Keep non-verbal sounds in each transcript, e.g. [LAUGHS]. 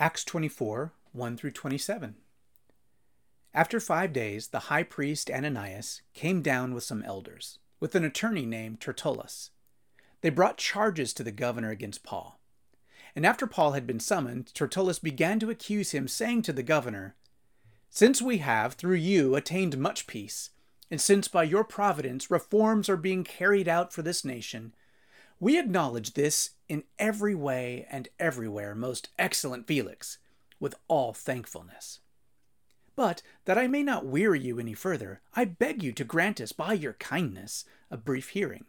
Acts 24 1 through 27. After five days, the high priest Ananias came down with some elders, with an attorney named Tertullus. They brought charges to the governor against Paul. And after Paul had been summoned, Tertullus began to accuse him, saying to the governor, Since we have, through you, attained much peace, and since by your providence reforms are being carried out for this nation, we acknowledge this in every way and everywhere, most excellent Felix, with all thankfulness. But that I may not weary you any further, I beg you to grant us, by your kindness, a brief hearing.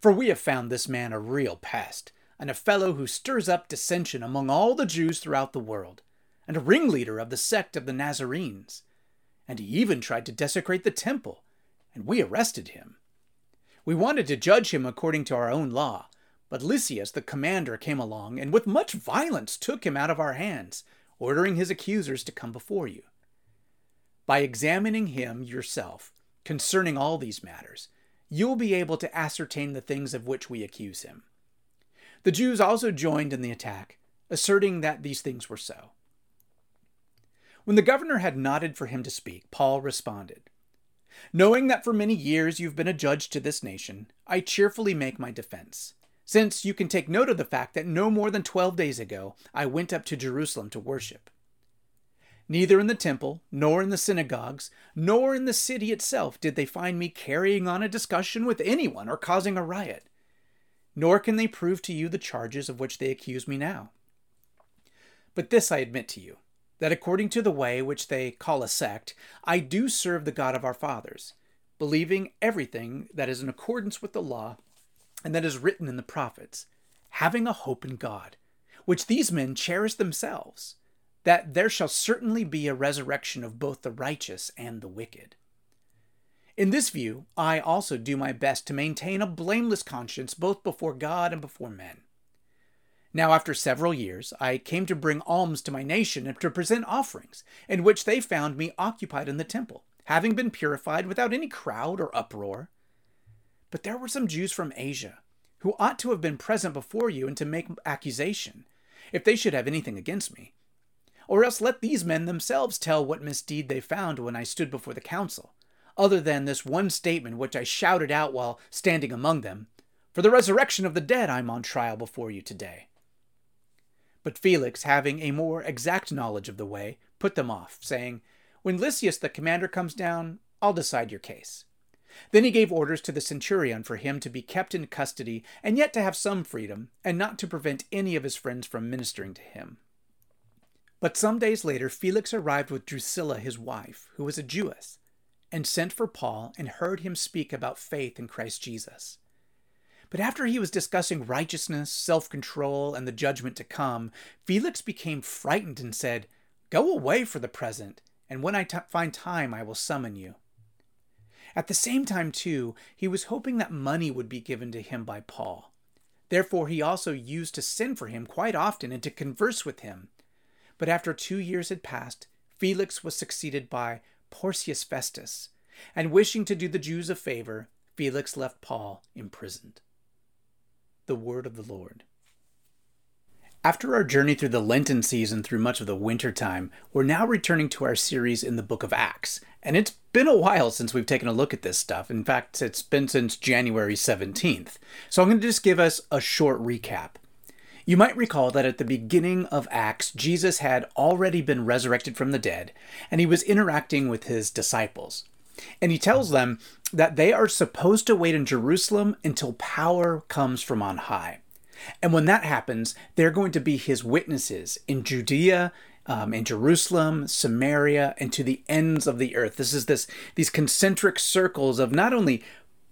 For we have found this man a real pest, and a fellow who stirs up dissension among all the Jews throughout the world, and a ringleader of the sect of the Nazarenes. And he even tried to desecrate the temple, and we arrested him. We wanted to judge him according to our own law, but Lysias the commander came along and with much violence took him out of our hands, ordering his accusers to come before you. By examining him yourself concerning all these matters, you will be able to ascertain the things of which we accuse him. The Jews also joined in the attack, asserting that these things were so. When the governor had nodded for him to speak, Paul responded. Knowing that for many years you've been a judge to this nation, I cheerfully make my defense. Since you can take note of the fact that no more than twelve days ago I went up to Jerusalem to worship. Neither in the temple, nor in the synagogues, nor in the city itself did they find me carrying on a discussion with anyone or causing a riot. Nor can they prove to you the charges of which they accuse me now. But this I admit to you that according to the way which they call a sect, I do serve the God of our fathers, believing everything that is in accordance with the law and that is written in the prophets, having a hope in God, which these men cherish themselves, that there shall certainly be a resurrection of both the righteous and the wicked. In this view, I also do my best to maintain a blameless conscience both before God and before men. Now, after several years, I came to bring alms to my nation and to present offerings, in which they found me occupied in the temple, having been purified without any crowd or uproar. But there were some Jews from Asia, who ought to have been present before you and to make accusation, if they should have anything against me. Or else let these men themselves tell what misdeed they found when I stood before the council, other than this one statement which I shouted out while standing among them For the resurrection of the dead I'm on trial before you today. But Felix, having a more exact knowledge of the way, put them off, saying, When Lysias the commander comes down, I'll decide your case. Then he gave orders to the centurion for him to be kept in custody, and yet to have some freedom, and not to prevent any of his friends from ministering to him. But some days later, Felix arrived with Drusilla, his wife, who was a Jewess, and sent for Paul and heard him speak about faith in Christ Jesus. But after he was discussing righteousness, self control, and the judgment to come, Felix became frightened and said, Go away for the present, and when I t- find time, I will summon you. At the same time, too, he was hoping that money would be given to him by Paul. Therefore, he also used to send for him quite often and to converse with him. But after two years had passed, Felix was succeeded by Porcius Festus, and wishing to do the Jews a favor, Felix left Paul imprisoned the word of the Lord. After our journey through the Lenten season through much of the winter time, we're now returning to our series in the book of Acts. And it's been a while since we've taken a look at this stuff. In fact, it's been since January 17th. So I'm going to just give us a short recap. You might recall that at the beginning of Acts, Jesus had already been resurrected from the dead, and he was interacting with his disciples. And he tells them that they are supposed to wait in Jerusalem until power comes from on high. And when that happens, they're going to be his witnesses in Judea, um, in Jerusalem, Samaria, and to the ends of the earth. This is this these concentric circles of not only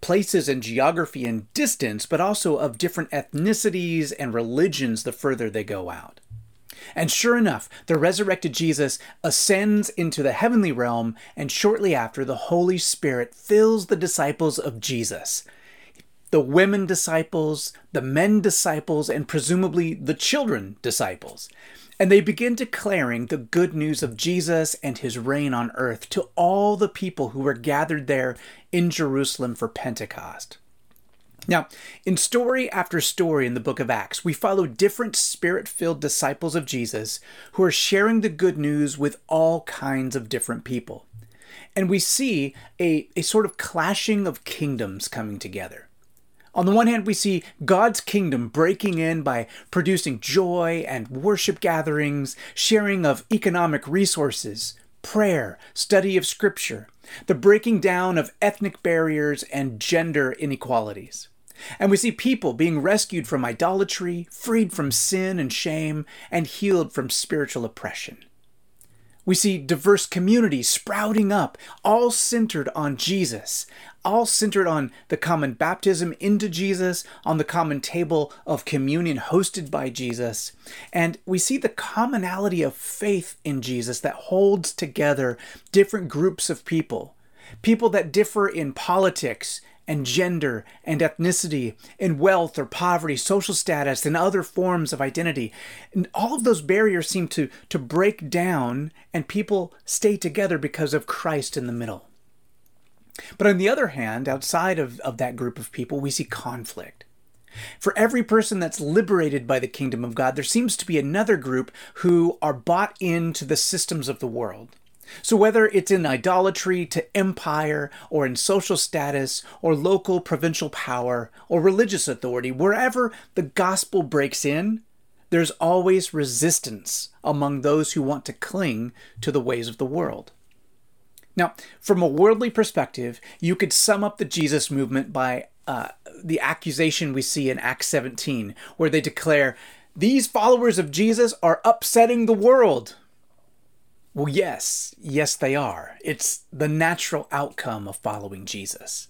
places and geography and distance, but also of different ethnicities and religions the further they go out. And sure enough, the resurrected Jesus ascends into the heavenly realm, and shortly after, the Holy Spirit fills the disciples of Jesus. The women disciples, the men disciples, and presumably the children disciples. And they begin declaring the good news of Jesus and his reign on earth to all the people who were gathered there in Jerusalem for Pentecost. Now, in story after story in the book of Acts, we follow different spirit filled disciples of Jesus who are sharing the good news with all kinds of different people. And we see a, a sort of clashing of kingdoms coming together. On the one hand, we see God's kingdom breaking in by producing joy and worship gatherings, sharing of economic resources, prayer, study of scripture, the breaking down of ethnic barriers and gender inequalities. And we see people being rescued from idolatry, freed from sin and shame, and healed from spiritual oppression. We see diverse communities sprouting up, all centered on Jesus, all centered on the common baptism into Jesus, on the common table of communion hosted by Jesus. And we see the commonality of faith in Jesus that holds together different groups of people. People that differ in politics and gender and ethnicity, and wealth or poverty, social status, and other forms of identity. And all of those barriers seem to, to break down, and people stay together because of Christ in the middle. But on the other hand, outside of, of that group of people, we see conflict. For every person that's liberated by the kingdom of God, there seems to be another group who are bought into the systems of the world. So, whether it's in idolatry to empire, or in social status, or local provincial power, or religious authority, wherever the gospel breaks in, there's always resistance among those who want to cling to the ways of the world. Now, from a worldly perspective, you could sum up the Jesus movement by uh, the accusation we see in Acts 17, where they declare, These followers of Jesus are upsetting the world. Well, yes, yes, they are. It's the natural outcome of following Jesus.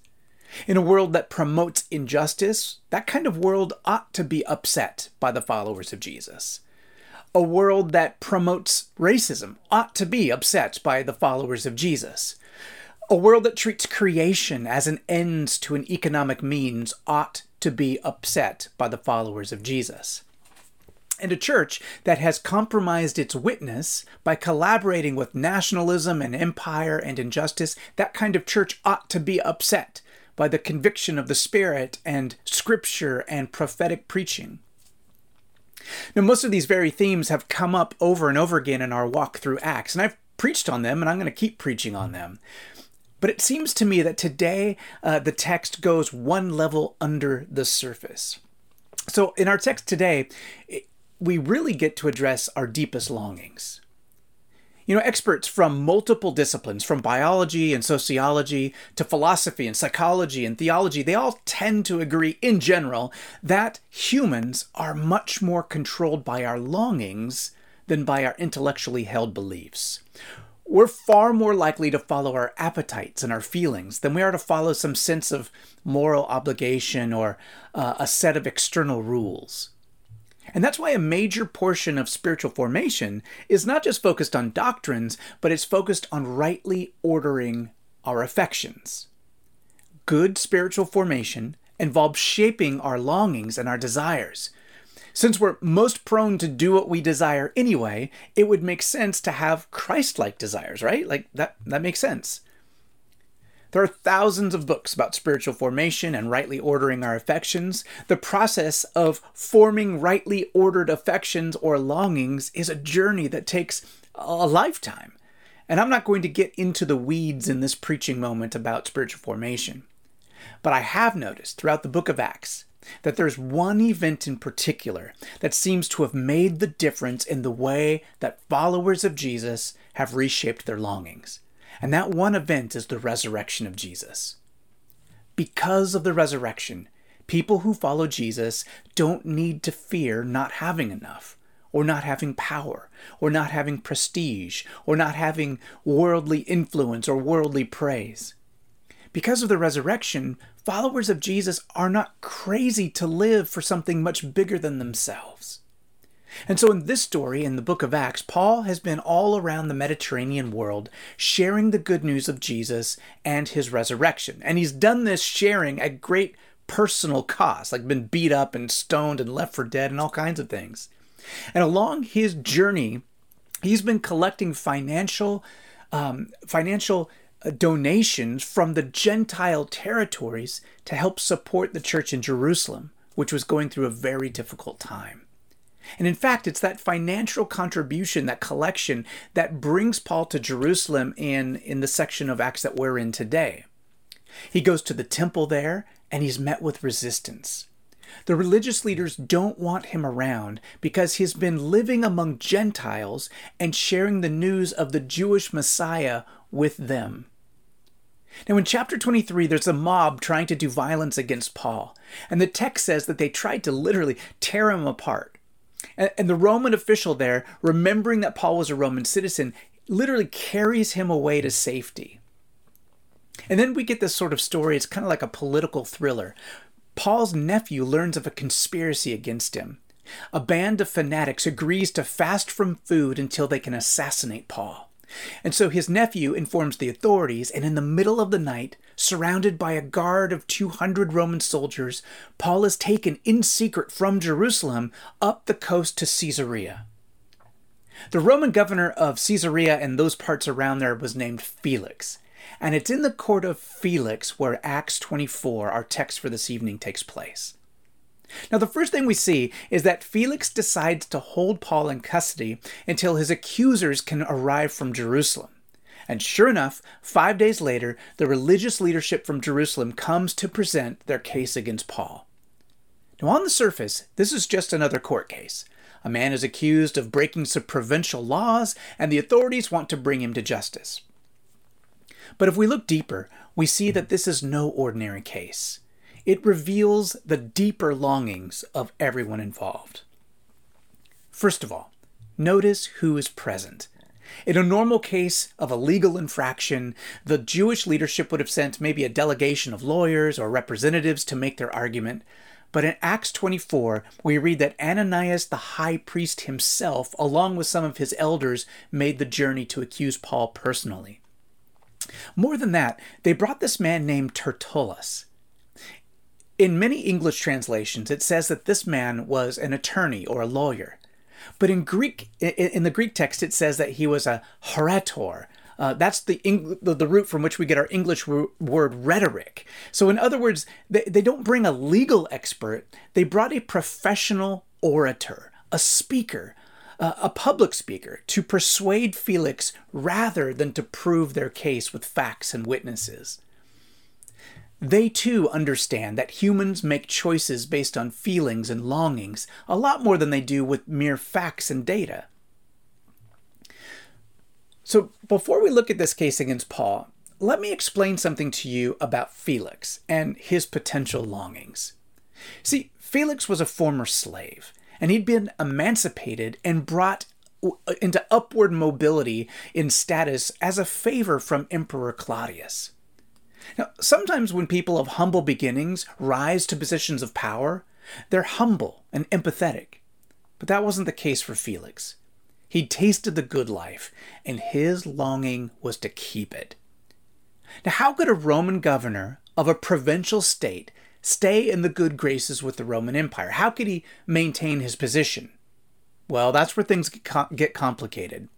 In a world that promotes injustice, that kind of world ought to be upset by the followers of Jesus. A world that promotes racism ought to be upset by the followers of Jesus. A world that treats creation as an end to an economic means ought to be upset by the followers of Jesus and a church that has compromised its witness by collaborating with nationalism and empire and injustice, that kind of church ought to be upset by the conviction of the Spirit and scripture and prophetic preaching. Now, most of these very themes have come up over and over again in our walk through Acts, and I've preached on them and I'm going to keep preaching on them. But it seems to me that today uh, the text goes one level under the surface. So, in our text today, we really get to address our deepest longings. You know, experts from multiple disciplines, from biology and sociology to philosophy and psychology and theology, they all tend to agree in general that humans are much more controlled by our longings than by our intellectually held beliefs. We're far more likely to follow our appetites and our feelings than we are to follow some sense of moral obligation or uh, a set of external rules. And that's why a major portion of spiritual formation is not just focused on doctrines, but it's focused on rightly ordering our affections. Good spiritual formation involves shaping our longings and our desires. Since we're most prone to do what we desire anyway, it would make sense to have Christ like desires, right? Like that, that makes sense. There are thousands of books about spiritual formation and rightly ordering our affections. The process of forming rightly ordered affections or longings is a journey that takes a lifetime. And I'm not going to get into the weeds in this preaching moment about spiritual formation. But I have noticed throughout the book of Acts that there's one event in particular that seems to have made the difference in the way that followers of Jesus have reshaped their longings. And that one event is the resurrection of Jesus. Because of the resurrection, people who follow Jesus don't need to fear not having enough, or not having power, or not having prestige, or not having worldly influence or worldly praise. Because of the resurrection, followers of Jesus are not crazy to live for something much bigger than themselves. And so, in this story, in the book of Acts, Paul has been all around the Mediterranean world sharing the good news of Jesus and his resurrection. And he's done this sharing at great personal cost, like been beat up and stoned and left for dead and all kinds of things. And along his journey, he's been collecting financial, um, financial uh, donations from the Gentile territories to help support the church in Jerusalem, which was going through a very difficult time. And in fact, it's that financial contribution, that collection, that brings Paul to Jerusalem in, in the section of Acts that we're in today. He goes to the temple there and he's met with resistance. The religious leaders don't want him around because he's been living among Gentiles and sharing the news of the Jewish Messiah with them. Now, in chapter 23, there's a mob trying to do violence against Paul, and the text says that they tried to literally tear him apart. And, the Roman official there, remembering that Paul was a Roman citizen, literally carries him away to safety. And then we get this sort of story. It's kind of like a political thriller. Paul's nephew learns of a conspiracy against him. A band of fanatics agrees to fast from food until they can assassinate Paul. And so his nephew informs the authorities, and in the middle of the night, surrounded by a guard of 200 Roman soldiers, Paul is taken in secret from Jerusalem up the coast to Caesarea. The Roman governor of Caesarea and those parts around there was named Felix. And it's in the court of Felix where Acts 24, our text for this evening, takes place. Now, the first thing we see is that Felix decides to hold Paul in custody until his accusers can arrive from Jerusalem. And sure enough, five days later, the religious leadership from Jerusalem comes to present their case against Paul. Now, on the surface, this is just another court case. A man is accused of breaking some provincial laws, and the authorities want to bring him to justice. But if we look deeper, we see that this is no ordinary case. It reveals the deeper longings of everyone involved. First of all, notice who is present. In a normal case of a legal infraction, the Jewish leadership would have sent maybe a delegation of lawyers or representatives to make their argument. But in Acts 24, we read that Ananias the high priest himself, along with some of his elders, made the journey to accuse Paul personally. More than that, they brought this man named Tertullus. In many English translations, it says that this man was an attorney or a lawyer. But in Greek, in the Greek text, it says that he was a orator. Uh, that's the, the root from which we get our English word rhetoric. So, in other words, they, they don't bring a legal expert, they brought a professional orator, a speaker, a public speaker to persuade Felix rather than to prove their case with facts and witnesses. They too understand that humans make choices based on feelings and longings a lot more than they do with mere facts and data. So, before we look at this case against Paul, let me explain something to you about Felix and his potential longings. See, Felix was a former slave and he'd been emancipated and brought uh, into upward mobility in status as a favor from Emperor Claudius. Now, sometimes when people of humble beginnings rise to positions of power, they're humble and empathetic. But that wasn't the case for Felix. He'd tasted the good life, and his longing was to keep it. Now, how could a Roman governor of a provincial state stay in the good graces with the Roman Empire? How could he maintain his position? Well, that's where things get complicated.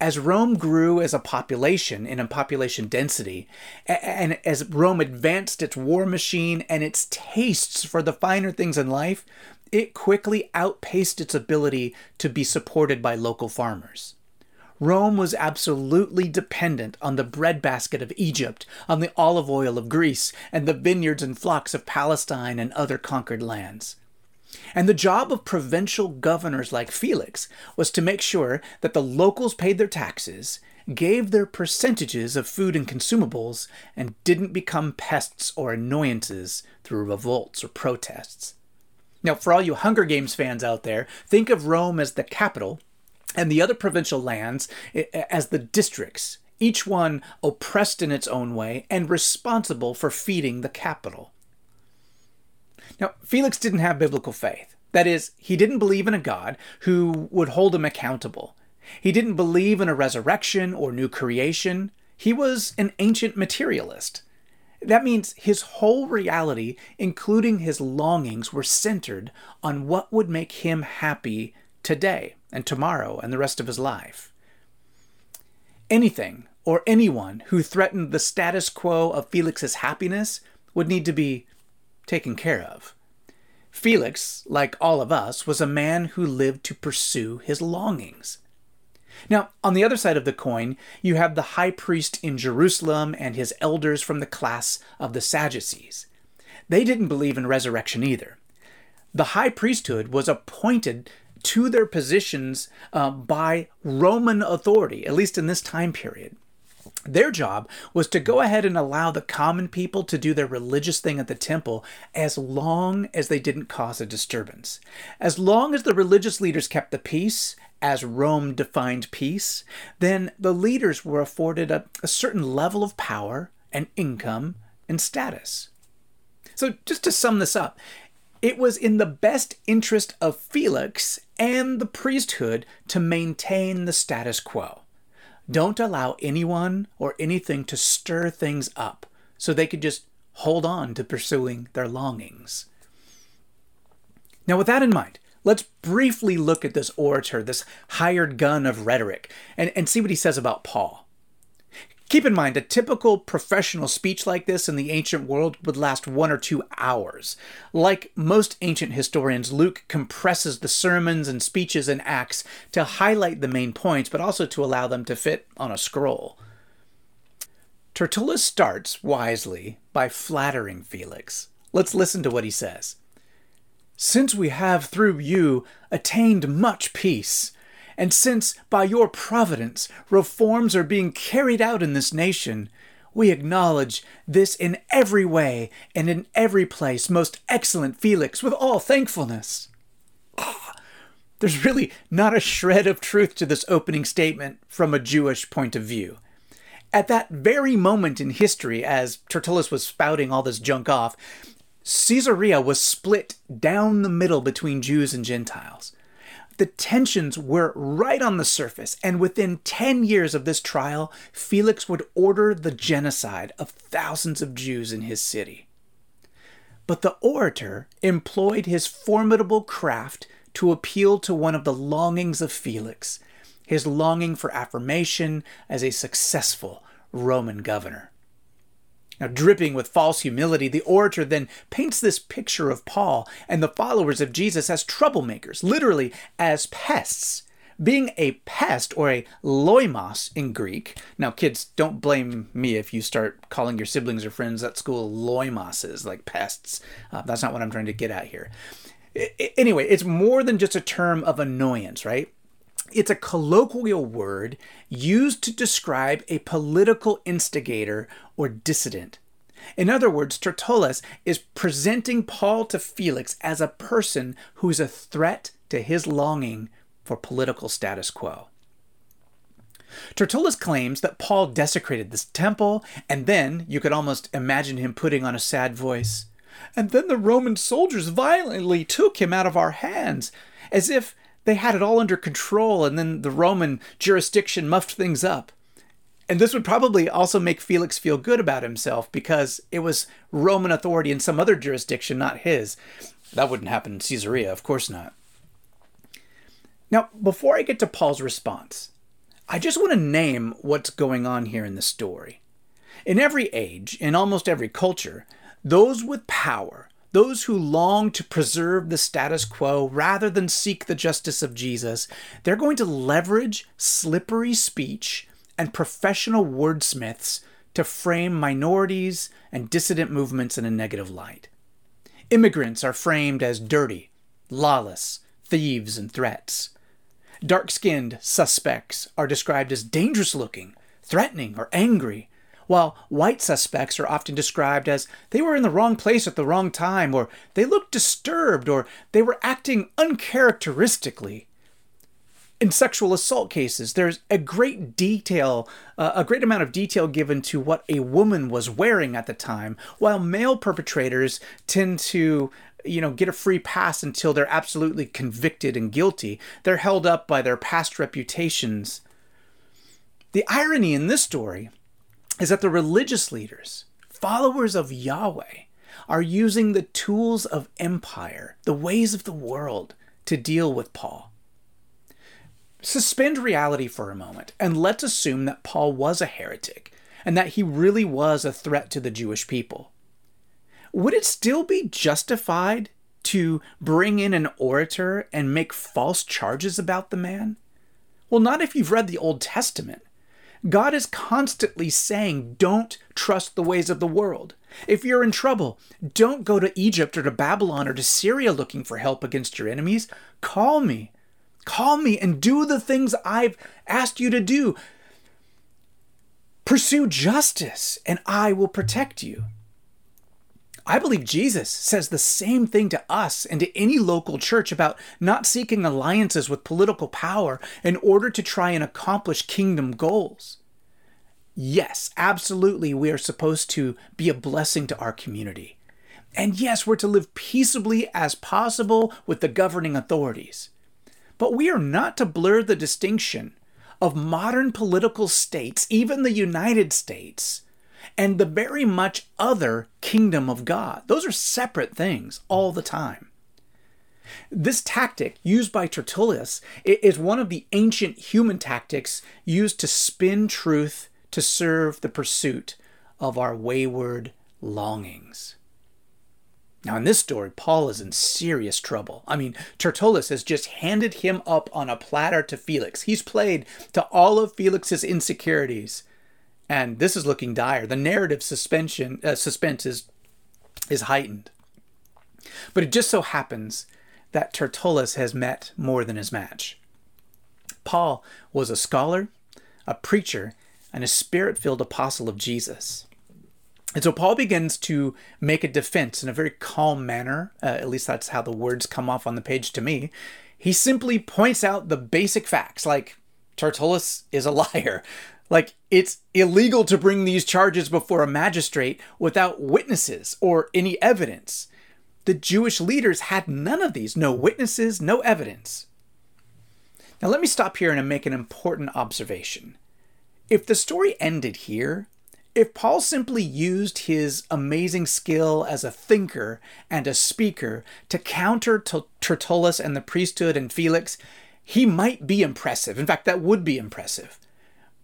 As Rome grew as a population in a population density, and as Rome advanced its war machine and its tastes for the finer things in life, it quickly outpaced its ability to be supported by local farmers. Rome was absolutely dependent on the breadbasket of Egypt, on the olive oil of Greece, and the vineyards and flocks of Palestine and other conquered lands. And the job of provincial governors like Felix was to make sure that the locals paid their taxes, gave their percentages of food and consumables, and didn't become pests or annoyances through revolts or protests. Now, for all you Hunger Games fans out there, think of Rome as the capital and the other provincial lands as the districts, each one oppressed in its own way and responsible for feeding the capital. Now, Felix didn't have biblical faith. That is, he didn't believe in a God who would hold him accountable. He didn't believe in a resurrection or new creation. He was an ancient materialist. That means his whole reality, including his longings, were centered on what would make him happy today and tomorrow and the rest of his life. Anything or anyone who threatened the status quo of Felix's happiness would need to be taken care of. Felix, like all of us, was a man who lived to pursue his longings. Now, on the other side of the coin, you have the high priest in Jerusalem and his elders from the class of the Sadducees. They didn't believe in resurrection either. The high priesthood was appointed to their positions uh, by Roman authority, at least in this time period. Their job was to go ahead and allow the common people to do their religious thing at the temple as long as they didn't cause a disturbance. As long as the religious leaders kept the peace, as Rome defined peace, then the leaders were afforded a, a certain level of power and income and status. So, just to sum this up, it was in the best interest of Felix and the priesthood to maintain the status quo. Don't allow anyone or anything to stir things up so they could just hold on to pursuing their longings. Now, with that in mind, let's briefly look at this orator, this hired gun of rhetoric, and, and see what he says about Paul. Keep in mind, a typical professional speech like this in the ancient world would last one or two hours. Like most ancient historians, Luke compresses the sermons and speeches in Acts to highlight the main points, but also to allow them to fit on a scroll. Tertullus starts, wisely, by flattering Felix. Let's listen to what he says. Since we have through you attained much peace, and since, by your providence, reforms are being carried out in this nation, we acknowledge this in every way and in every place, most excellent Felix, with all thankfulness. Oh, [SIGHS] there's really not a shred of truth to this opening statement from a Jewish point of view. At that very moment in history, as Tertullus was spouting all this junk off, Caesarea was split down the middle between Jews and Gentiles the tensions were right on the surface, and within 10 years of this trial, Felix would order the genocide of thousands of Jews in his city. But the orator employed his formidable craft to appeal to one of the longings of Felix, his longing for affirmation as a successful Roman governor. Now, dripping with false humility, the orator then paints this picture of Paul and the followers of Jesus as troublemakers, literally as pests. Being a pest or a loimos in Greek. Now, kids, don't blame me if you start calling your siblings or friends at school loimoses, like pests. Uh, that's not what I'm trying to get at here. I, anyway, it's more than just a term of annoyance, right? It's a colloquial word used to describe a political instigator or dissident. In other words, Tertullus is presenting Paul to Felix as a person who is a threat to his longing for political status quo. Tertullus claims that Paul desecrated this temple, and then you could almost imagine him putting on a sad voice. And then the Roman soldiers violently took him out of our hands, as if they had it all under control, and then the Roman jurisdiction muffed things up. And this would probably also make Felix feel good about himself because it was Roman authority in some other jurisdiction, not his. That wouldn't happen in Caesarea, of course not. Now, before I get to Paul's response, I just want to name what's going on here in the story. In every age, in almost every culture, those with power those who long to preserve the status quo rather than seek the justice of Jesus, they're going to leverage slippery speech and professional wordsmiths to frame minorities and dissident movements in a negative light. Immigrants are framed as dirty, lawless, thieves, and threats. Dark skinned suspects are described as dangerous looking, threatening, or angry while white suspects are often described as they were in the wrong place at the wrong time, or they looked disturbed, or they were acting uncharacteristically. In sexual assault cases, there's a great detail, uh, a great amount of detail given to what a woman was wearing at the time, while male perpetrators tend to you know get a free pass until they're absolutely convicted and guilty they're held up by their past reputations the irony in this story is that the religious leaders, followers of Yahweh, are using the tools of empire, the ways of the world, to deal with Paul. suspend reality for a moment and let's assume that Paul was a heretic and that he really was a threat to the Jewish people. Would it still be justified to bring in an orator and make false charges about the man? Well, not if you've read the Old Testament. God is constantly saying, don't trust the ways of the world. If you're in trouble, don't go to Egypt or to Babylon or to Syria looking for help against your enemies. Call me. Call me and do the things I've asked you to do. Pursue justice, and I will protect you. I believe Jesus says the same thing to us and to any local church about not seeking alliances with political power in order to try and accomplish kingdom goals. Yes, absolutely, we are supposed to be a blessing to our community. And yes, we're to live peaceably as possible with the governing authorities. But we are not to blur the distinction of modern political states, even the United States, and the very much other kingdom of God. Those are separate things all the time. This tactic used by Tertullus is one of the ancient human tactics used to spin truth to serve the pursuit of our wayward longings. Now, in this story, Paul is in serious trouble. I mean, Tertullus has just handed him up on a platter to Felix. He's played to all of Felix's insecurities, and this is looking dire. The narrative suspension uh, suspense is is heightened. But it just so happens that Tertullus has met more than his match. Paul was a scholar, a preacher, and a spirit filled apostle of Jesus. And so Paul begins to make a defense in a very calm manner. Uh, at least that's how the words come off on the page to me. He simply points out the basic facts, like Tertullus is a [LAUGHS] liar. Like it's illegal to bring these charges before a magistrate without witnesses or any evidence. The Jewish leaders had none of these no witnesses, no evidence. Now, let me stop here and make an important observation. If the story ended here, if Paul simply used his amazing skill as a thinker and a speaker to counter Tertullus and the priesthood and Felix, he might be impressive. In fact, that would be impressive.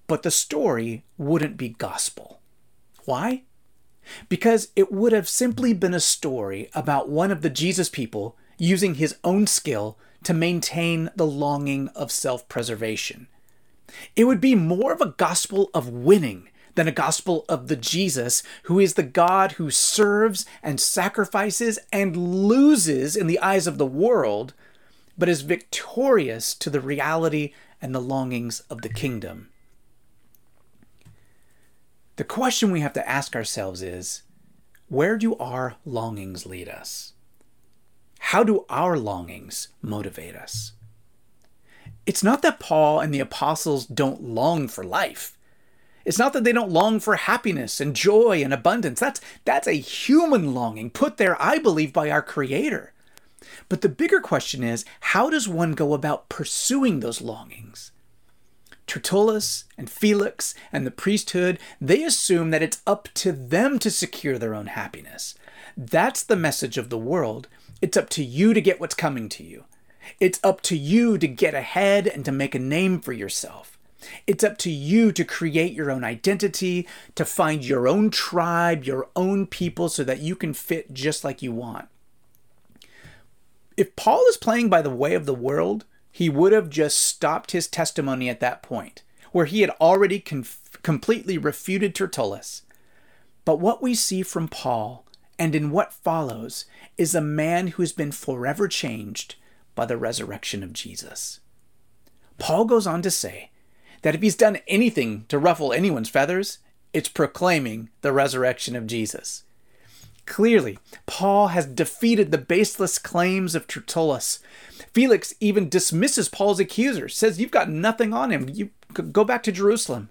But the story wouldn't be gospel. Why? Because it would have simply been a story about one of the Jesus people using his own skill to maintain the longing of self preservation. It would be more of a gospel of winning than a gospel of the Jesus who is the God who serves and sacrifices and loses in the eyes of the world, but is victorious to the reality and the longings of the kingdom. The question we have to ask ourselves is where do our longings lead us? How do our longings motivate us? It's not that Paul and the apostles don't long for life. It's not that they don't long for happiness and joy and abundance. That's, that's a human longing put there, I believe, by our Creator. But the bigger question is how does one go about pursuing those longings? Tertullus and Felix and the priesthood, they assume that it's up to them to secure their own happiness. That's the message of the world. It's up to you to get what's coming to you. It's up to you to get ahead and to make a name for yourself. It's up to you to create your own identity, to find your own tribe, your own people, so that you can fit just like you want. If Paul is playing by the way of the world, he would have just stopped his testimony at that point, where he had already completely refuted Tertullus. But what we see from Paul and in what follows is a man who has been forever changed by the resurrection of Jesus. Paul goes on to say that if he's done anything to ruffle anyone's feathers, it's proclaiming the resurrection of Jesus. Clearly, Paul has defeated the baseless claims of Tertullus. Felix even dismisses Paul's accusers, says, You've got nothing on him. You go back to Jerusalem.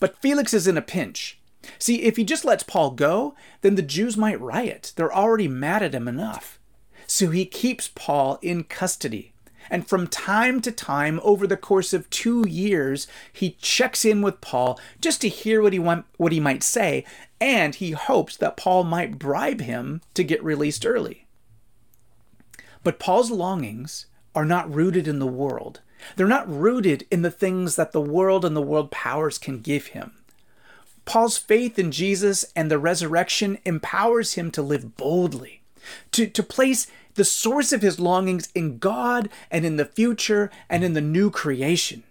But Felix is in a pinch. See, if he just lets Paul go, then the Jews might riot. They're already mad at him enough. So he keeps Paul in custody. And from time to time, over the course of two years, he checks in with Paul just to hear what he want, what he might say, and he hopes that Paul might bribe him to get released early. But Paul's longings are not rooted in the world. They're not rooted in the things that the world and the world powers can give him. Paul's faith in Jesus and the resurrection empowers him to live boldly, to, to place the source of his longings in God and in the future and in the new creation.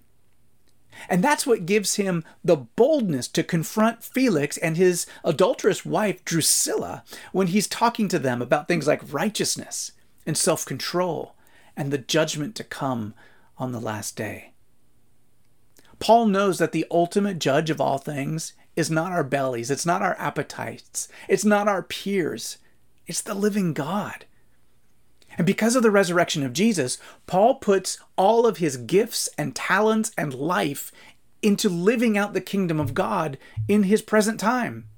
And that's what gives him the boldness to confront Felix and his adulterous wife, Drusilla, when he's talking to them about things like righteousness and self control and the judgment to come on the last day. Paul knows that the ultimate judge of all things is not our bellies, it's not our appetites, it's not our peers, it's the living God. And because of the resurrection of Jesus, Paul puts all of his gifts and talents and life into living out the kingdom of God in his present time.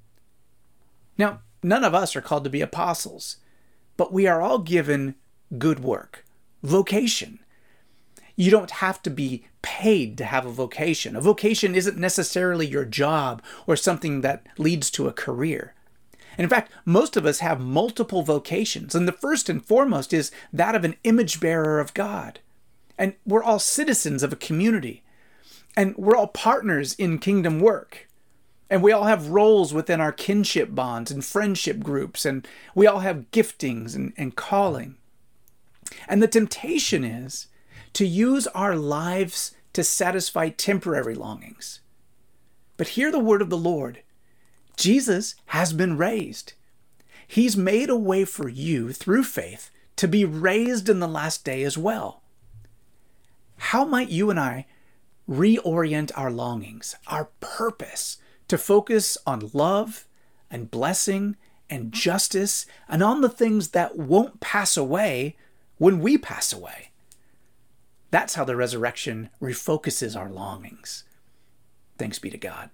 Now, none of us are called to be apostles, but we are all given good work, vocation. You don't have to be paid to have a vocation. A vocation isn't necessarily your job or something that leads to a career. In fact, most of us have multiple vocations, and the first and foremost is that of an image bearer of God. And we're all citizens of a community, and we're all partners in kingdom work. And we all have roles within our kinship bonds and friendship groups, and we all have giftings and, and calling. And the temptation is to use our lives to satisfy temporary longings. But hear the word of the Lord Jesus has been raised. He's made a way for you through faith to be raised in the last day as well. How might you and I reorient our longings, our purpose, to focus on love and blessing and justice and on the things that won't pass away when we pass away? That's how the resurrection refocuses our longings. Thanks be to God.